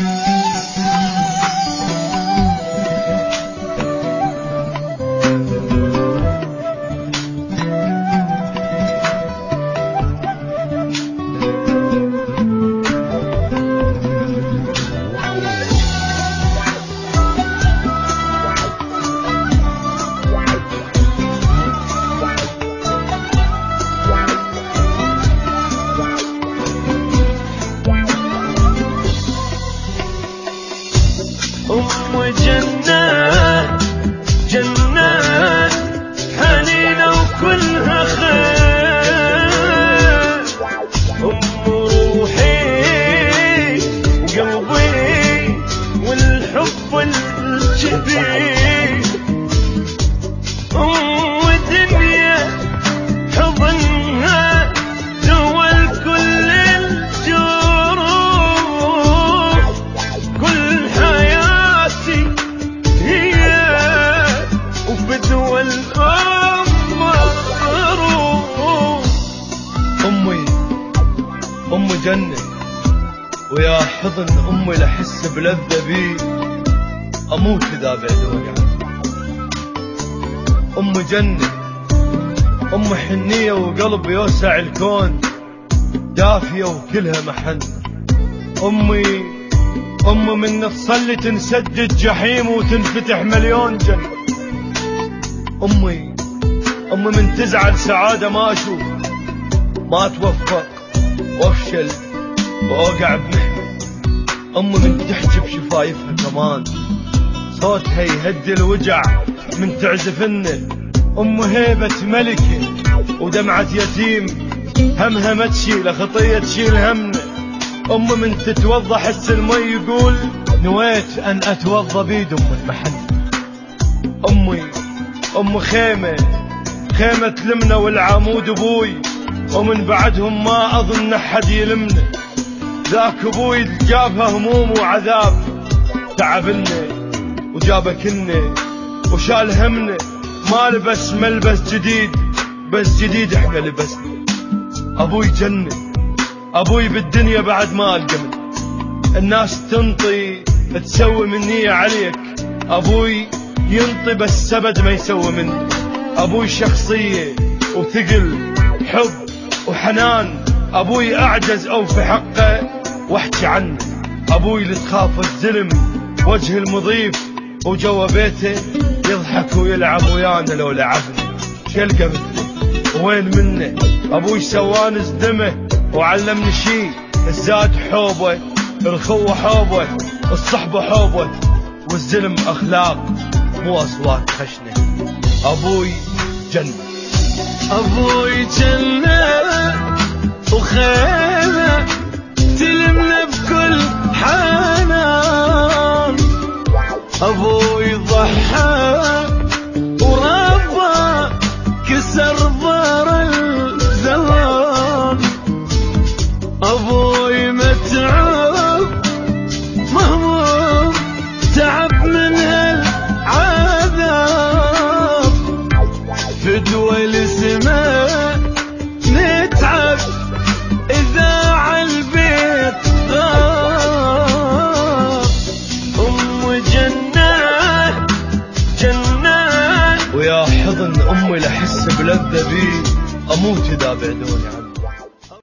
أم أمي أم جنة. ويا حضن أمي لحس بلذة بي أموت إذا بعد وقعت أم جنة. أم حنية وقلب يوسع الكون. دافية وكلها محن. أمي أم من تصلي تنسدد جحيم وتنفتح مليون جنة. أمي أم من تزعل سعادة ما أشوف. ما اتوفق وافشل واوقع بمحنة ام من تحكي بشفايفها كمان. صوتها يهدي الوجع من تعزفنه ام هيبة ملكة ودمعة يتيم. همها ما تشيل خطية تشيل همنا. ام من تتوضى حس المي يقول نويت أن أتوضى بيد ام المحن أمي أم خيمة خيمة تلمنا والعمود أبوي ومن بعدهم ما أظن أحد يلمنا. ذاك أبوي جابها هموم وعذاب. تعبنا وجابه كنا وشال همنا. ما لبس ملبس جديد بس جديد إحنا لبسنا. أبوي جنة أبوي بالدنيا بعد ما القمن الناس تنطي تسوي مني عليك. أبوي ينطي بس سبد ما يسوي مني أبوي شخصية وثقل حب وحنان. أبوي أعجز أو في حقه واحكي عنه. أبوي اللي تخاف الزلم وجه المضيف وجوا بيته يضحك ويلعب ويانا لو لعبنا. شلقه مثله وين منه؟ أبوي سواني دمه وعلمني شي الزاد حوبه الخوة حوبه الصحبة حوبه والزلم أخلاق. مو أصوات خشنة. أبوي جنة. أبوي جنة وخيمة بيه أموت اذا بعدوني عن